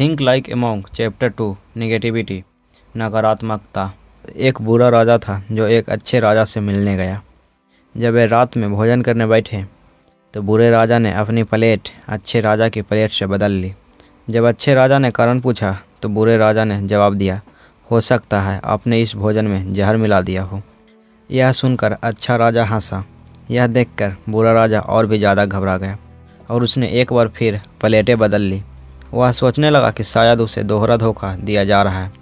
Think like among chapter two negativity नकारात्मकता। एक बुरा राजा था, जो एक अच्छे राजा से मिलने गया। जब वे रात में भोजन करने बैठे तो बुरे राजा ने अपनी प्लेट अच्छे राजा की प्लेट से बदल ली। जब अच्छे राजा ने कारण पूछा तो बुरे राजा ने जवाब दिया, हो सकता है आपने इस भोजन में जहर मिला दिया हो। यह सुनकर अच्छा राजा हंसा। यह देखकर बुरा राजा और भी ज़्यादा घबरा गया, और उसने एक बार फिर प्लेटें बदल ली। वह सोचने लगा कि शायद उसे दोहरा धोखा दिया जा रहा है।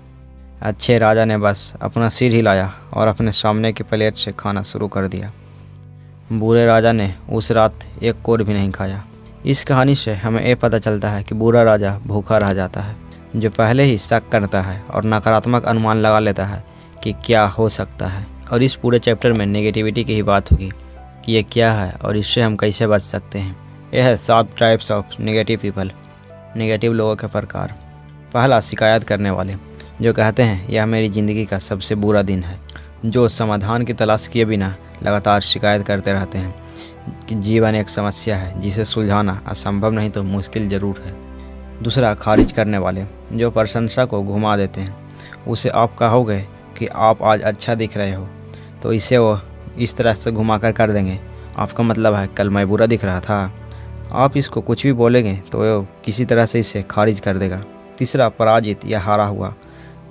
अच्छे राजा ने बस अपना सिर हिलाया और अपने सामने की प्लेट से खाना शुरू कर दिया। बुरे राजा ने उस रात एक कोर भी नहीं खाया। इस कहानी से हमें ये पता चलता है कि बुरा राजा भूखा रह जाता है, जो पहले ही शक करता है और नकारात्मक अनुमान लगा लेता है कि क्या हो सकता है। और इस पूरे चैप्टर में नेगेटिविटी की ही बात होगी कि ये क्या है और इससे हम कैसे बच सकते हैं। यह है सात types of negative people negative लोगों के प्रकार पहला शिकायत करने वाले, जो कहते हैं, यह मेरी ज़िंदगी का सबसे बुरा दिन है। जो समाधान की तलाश किए बिना लगातार शिकायत करते रहते हैं। कि जीवन एक समस्या है, जिसे सुलझाना असंभव नहीं तो मुश्किल ज़रूर है। दूसरा, खारिज करने वाले, जो प्रशंसा को घुमा देते हैं। उसे आप कहोगे कि आप आज अच्छा दिख रहे हो तो इसे वो इस तरह से घुमा कर कर देंगे। आपका मतलब है, कल मैं बुरा दिख रहा था। आप इसको कुछ भी बोलेंगे तो वो किसी तरह से इसे खारिज कर देगा। तीसरा, पराजित या हारा हुआ,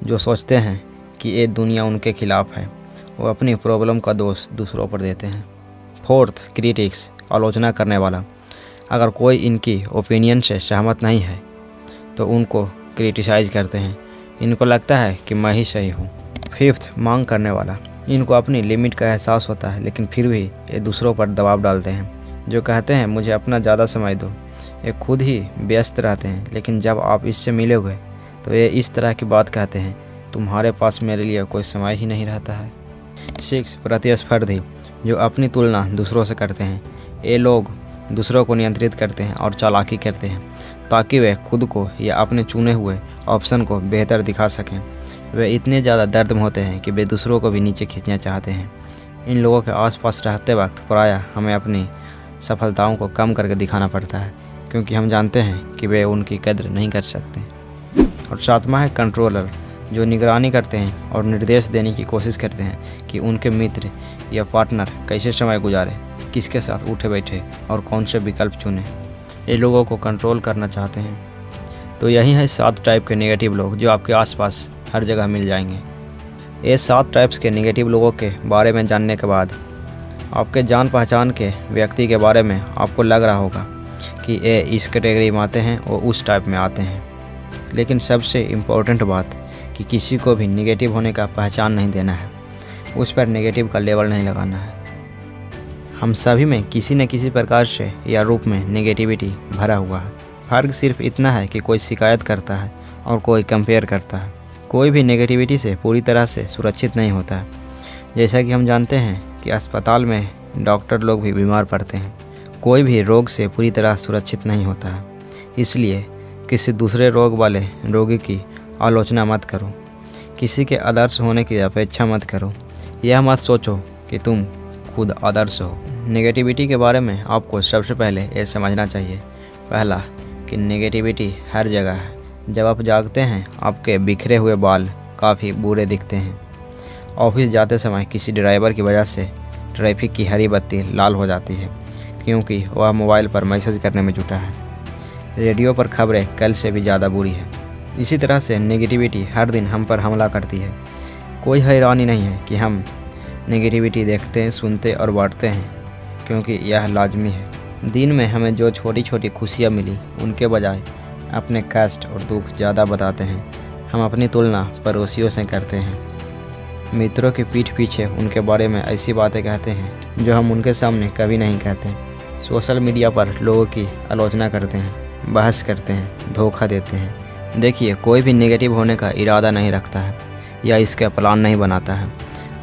जो सोचते हैं कि ये दुनिया उनके खिलाफ है, वो अपनी प्रॉब्लम का दोष दूसरों पर देते हैं। फोर्थ, क्रिटिक्स, आलोचना करने वाला। अगर कोई इनकी ओपिनियन से सहमत नहीं है तो उनको क्रिटिसाइज करते हैं। इनको लगता है कि मैं ही सही हूँ। फिफ्थ, मांग करने वाला। इनको अपनी लिमिट का एहसास होता है, लेकिन फिर भी ये दूसरों पर दबाव डालते हैं। जो कहते हैं, मुझे अपना ज़्यादा समय दो। ये खुद ही व्यस्त रहते हैं, लेकिन जब आप इससे मिलोगे तो ये इस तरह की बात कहते हैं, तुम्हारे पास मेरे लिए कोई समय ही नहीं रहता है। सिक्स, प्रतिस्पर्धी, जो अपनी तुलना दूसरों से करते हैं। ये लोग दूसरों को नियंत्रित करते हैं और चालाकी करते हैं, ताकि वे खुद को या अपने चुने हुए ऑप्शन को बेहतर दिखा सकें। वे इतने ज़्यादा दर्द में होते हैं कि वे दूसरों को भी नीचे खींचना चाहते हैं। इन लोगों के आसपास रहते वक्त प्रायः हमें अपनी सफलताओं को कम करके दिखाना पड़ता है, क्योंकि हम जानते हैं कि वे उनकी कद्र नहीं कर सकते। और सातवा है कंट्रोलर जो निगरानी करते हैं और निर्देश देने की कोशिश करते हैं कि उनके मित्र या पार्टनर कैसे समय गुजारे, किसके साथ उठे बैठे और कौन से विकल्प चुने। ये लोगों को कंट्रोल करना चाहते हैं। तो यही है सात टाइप के नेगेटिव लोग जो आपके आसपास हर जगह मिल जाएँगे। ये सात टाइप्स के नेगेटिव लोगों के बारे में जानने के बाद आपके जान पहचान के व्यक्ति के बारे में आपको लग रहा होगा कि ये इस कैटेगरी में आते हैं और उस टाइप में आते हैं। लेकिन सबसे इम्पोर्टेंट बात कि किसी को भी निगेटिव होने का पहचान नहीं देना है। उस पर नेगेटिव का लेवल नहीं लगाना है। हम सभी में किसी न किसी प्रकार से या रूप में नेगेटिविटी भरा हुआ है। फ़र्क सिर्फ़ इतना है कि कोई शिकायत करता है और कोई कंपेयर करता है। कोई भी नेगेटिविटी से पूरी तरह से सुरक्षित नहीं होता। है जैसा कि हम जानते हैं कि अस्पताल में डॉक्टर लोग भी बीमार पड़ते हैं। कोई भी रोग से पूरी तरह सुरक्षित नहीं होता है। इसलिए किसी दूसरे रोग वाले रोगी की आलोचना मत करो। किसी के आदर्श होने की अपेक्षा मत करो। यह मत सोचो कि तुम खुद आदर्श हो। नेगेटिविटी के बारे में आपको सबसे पहले ये समझना चाहिए। पहला, कि नेगेटिविटी हर जगह है। जब आप जागते हैं, आपके बिखरे हुए बाल काफ़ी बुरे दिखते हैं। ऑफ़िस जाते समय किसी ड्राइवर की वजह से ट्रैफ़िक की हरी बत्ती लाल हो जाती है, क्योंकि वह मोबाइल पर मैसेज करने में जुटा है। रेडियो पर खबरें कल से भी ज़्यादा बुरी है। इसी तरह से नेगेटिविटी हर दिन हम पर हमला करती है। कोई हैरानी नहीं है कि हम नेगेटिविटी देखते, सुनते और बांटते हैं, क्योंकि यह लाजमी है। दिन में हमें जो छोटी छोटी खुशियाँ मिली, उनके बजाय अपने कष्ट और दुख ज़्यादा बताते हैं। हम अपनी तुलना पड़ोसियों से करते हैं। मित्रों के पीठ पीछे उनके बारे में ऐसी बातें कहते हैं, जो हम उनके सामने कभी नहीं कहते। सोशल मीडिया पर लोगों की आलोचना करते हैं, बहस करते हैं, धोखा देते हैं। देखिए, कोई भी नेगेटिव होने का इरादा नहीं रखता है, या इसका प्लान नहीं बनाता है।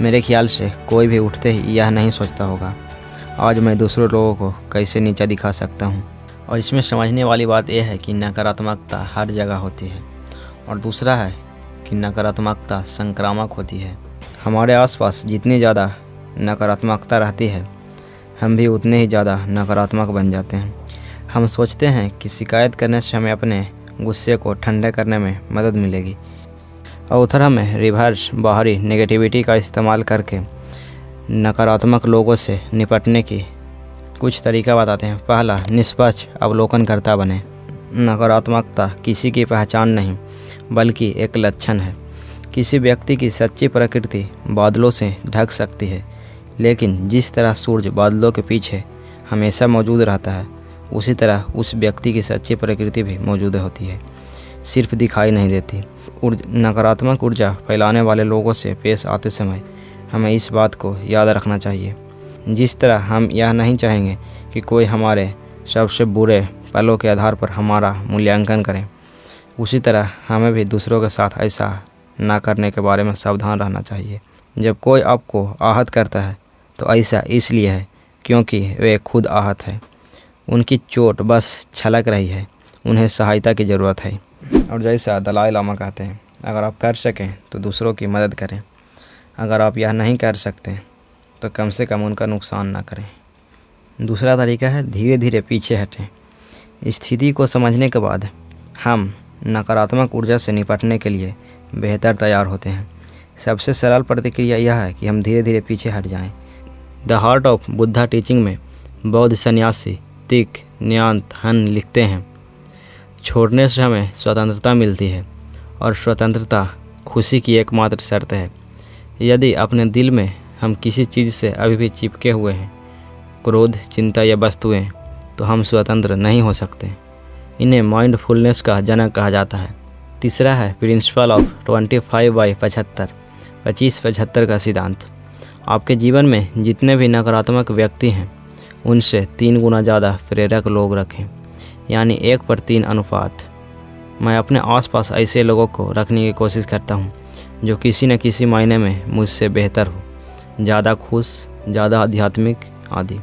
मेरे ख्याल से कोई भी उठते ही यह नहीं सोचता होगा, आज मैं दूसरों लोगों को कैसे नीचा दिखा सकता हूँ? और इसमें समझने वाली बात यह है कि नकारात्मकता हर जगह होती है, और दूसरा है कि नकारात्मकता संक्रामक होती है। हमारे आसपास जितनी ज़्यादा नकारात्मकता रहती है, हम भी उतने ही ज़्यादा नकारात्मक बन जाते हैं। हम सोचते हैं कि शिकायत करने से हमें अपने गुस्से को ठंडा करने में मदद मिलेगी। और उधर हमें रिवर्स बाहरी नेगेटिविटी का इस्तेमाल करके नकारात्मक लोगों से निपटने की कुछ तरीका बताते हैं। पहला, निष्पक्ष अवलोकनकर्ता बने। नकारात्मकता किसी की पहचान नहीं, बल्कि एक लक्षण है। किसी व्यक्ति की सच्ची प्रकृति बादलों से ढक सकती है, लेकिन जिस तरह सूरज बादलों के पीछे हमेशा मौजूद रहता है, उसी तरह उस व्यक्ति की सच्ची प्रकृति भी मौजूद होती है। सिर्फ़ दिखाई नहीं देती। नकारात्मक ऊर्जा फैलाने वाले लोगों से पेश आते समय हमें इस बात को याद रखना चाहिए। जिस तरह हम यह नहीं चाहेंगे कि कोई हमारे सबसे बुरे पलों के आधार पर हमारा मूल्यांकन करें, उसी तरह हमें भी दूसरों के साथ ऐसा ना करने के बारे में सावधान रहना चाहिए। जब कोई आपको आहत करता है तो ऐसा इसलिए है क्योंकि वे खुद आहत है। उनकी चोट बस छलक रही है, उन्हें सहायता की ज़रूरत है। और जैसा दलाई लामा कहते हैं, अगर आप कर सकें तो दूसरों की मदद करें। अगर आप यह नहीं कर सकते तो कम से कम उनका नुकसान ना करें। दूसरा तरीका है धीरे धीरे पीछे हटें। स्थिति को समझने के बाद हम नकारात्मक ऊर्जा से निपटने के लिए बेहतर तैयार होते हैं। सबसे सरल प्रतिक्रिया यह है कि हम धीरे धीरे पीछे हट जाएँ। The heart of Buddha teaching में बौद्ध सन्यासी तिक, न्यांत, हन लिखते हैं। छोड़ने से हमें स्वतंत्रता मिलती है और स्वतंत्रता खुशी की एकमात्र शर्त है। यदि अपने दिल में हम किसी चीज़ से अभी भी चिपके हुए हैं, क्रोध, चिंता या वस्तुएँ तो हम स्वतंत्र नहीं हो सकते। इन्हें माइंडफुलनेस का जनक कहा जाता है। तीसरा है principle of twenty five by पचहत्तर, पच्चीस पचहत्तर का सिद्धांत। आपके जीवन में जितने भी नकारात्मक व्यक्ति हैं, उनसे तीन गुना ज़्यादा प्रेरक लोग रखें, यानी एक पर तीन अनुपात। मैं अपने आसपास ऐसे लोगों को रखने की कोशिश करता हूँ, जो किसी न किसी मायने में मुझसे बेहतर हो, ज़्यादा खुश, ज़्यादा आध्यात्मिक आदि।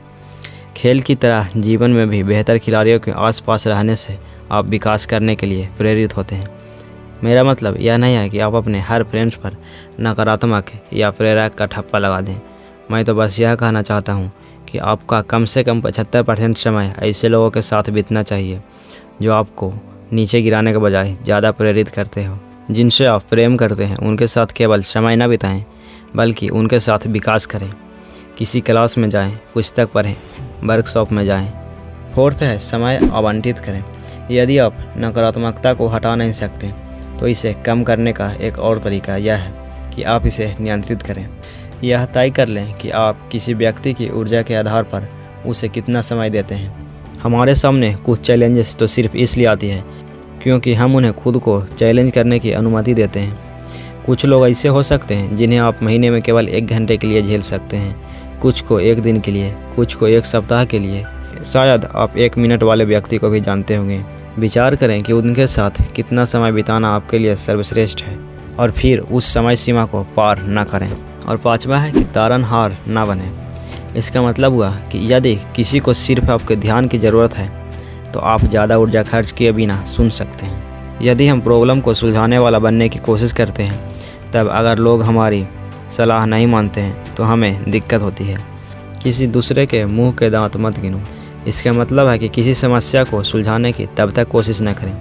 खेल की तरह जीवन में भी बेहतर खिलाड़ियों के आसपास रहने से आप विकास करने के लिए प्रेरित होते हैं। मेरा मतलब यह नहीं है कि आप अपने हर फ्रेंड्स पर नकारात्मक या प्रेरक का ठप्पा लगा दें। मैं तो बस यह कहना चाहता हूँ कि आपका कम से कम पचहत्तर परसेंट समय ऐसे लोगों के साथ बीतना चाहिए जो आपको नीचे गिराने के बजाय ज़्यादा प्रेरित करते हो। जिनसे आप प्रेम करते हैं उनके साथ केवल समय न बिताएँ बल्कि उनके साथ विकास करें। किसी क्लास में जाएँ, पुस्तक पढ़ें वर्कशॉप में जाएँ। फोर्थ है समय आवंटित करें। यदि आप नकारात्मकता को हटा नहीं सकते तो इसे कम करने का एक और तरीका यह है कि आप इसे नियंत्रित करें। यह तय कर लें कि आप किसी व्यक्ति की ऊर्जा के आधार पर उसे कितना समय देते हैं। हमारे सामने कुछ चैलेंजेस तो सिर्फ़ इसलिए आती है, क्योंकि हम उन्हें खुद को चैलेंज करने की अनुमति देते हैं। कुछ लोग ऐसे हो सकते हैं जिन्हें आप महीने में केवल एक घंटे के लिए झेल सकते हैं, कुछ को एक दिन के लिए, कुछ को एक सप्ताह के लिए। शायद आप एक मिनट वाले व्यक्ति को भी जानते होंगे। विचार करें कि उनके साथ कितना समय बिताना आपके लिए सर्वश्रेष्ठ है और फिर उस समय सीमा को पार न करें। और पाँचवा है कि तारनहार ना बने। इसका मतलब हुआ कि यदि किसी को सिर्फ़ आपके ध्यान की ज़रूरत है तो आप ज़्यादा ऊर्जा खर्च किए बिना सुन सकते हैं। यदि हम प्रॉब्लम को सुलझाने वाला बनने की कोशिश करते हैं, तब अगर लोग हमारी सलाह नहीं मानते हैं तो हमें दिक्कत होती है। किसी दूसरे के मुँह के दांत मत गिनो। इसका मतलब है कि किसी समस्या को सुलझाने की तब तक कोशिश न करें,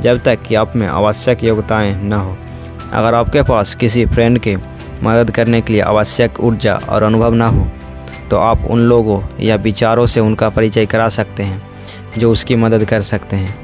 जब तक कि आप में आवश्यक योग्यताएँ न हो। अगर आपके पास किसी फ्रेंड के मदद करने के लिए आवश्यक ऊर्जा और अनुभव ना हो तो आप उन लोगों या विचारों से उनका परिचय करा सकते हैं, जो उसकी मदद कर सकते हैं।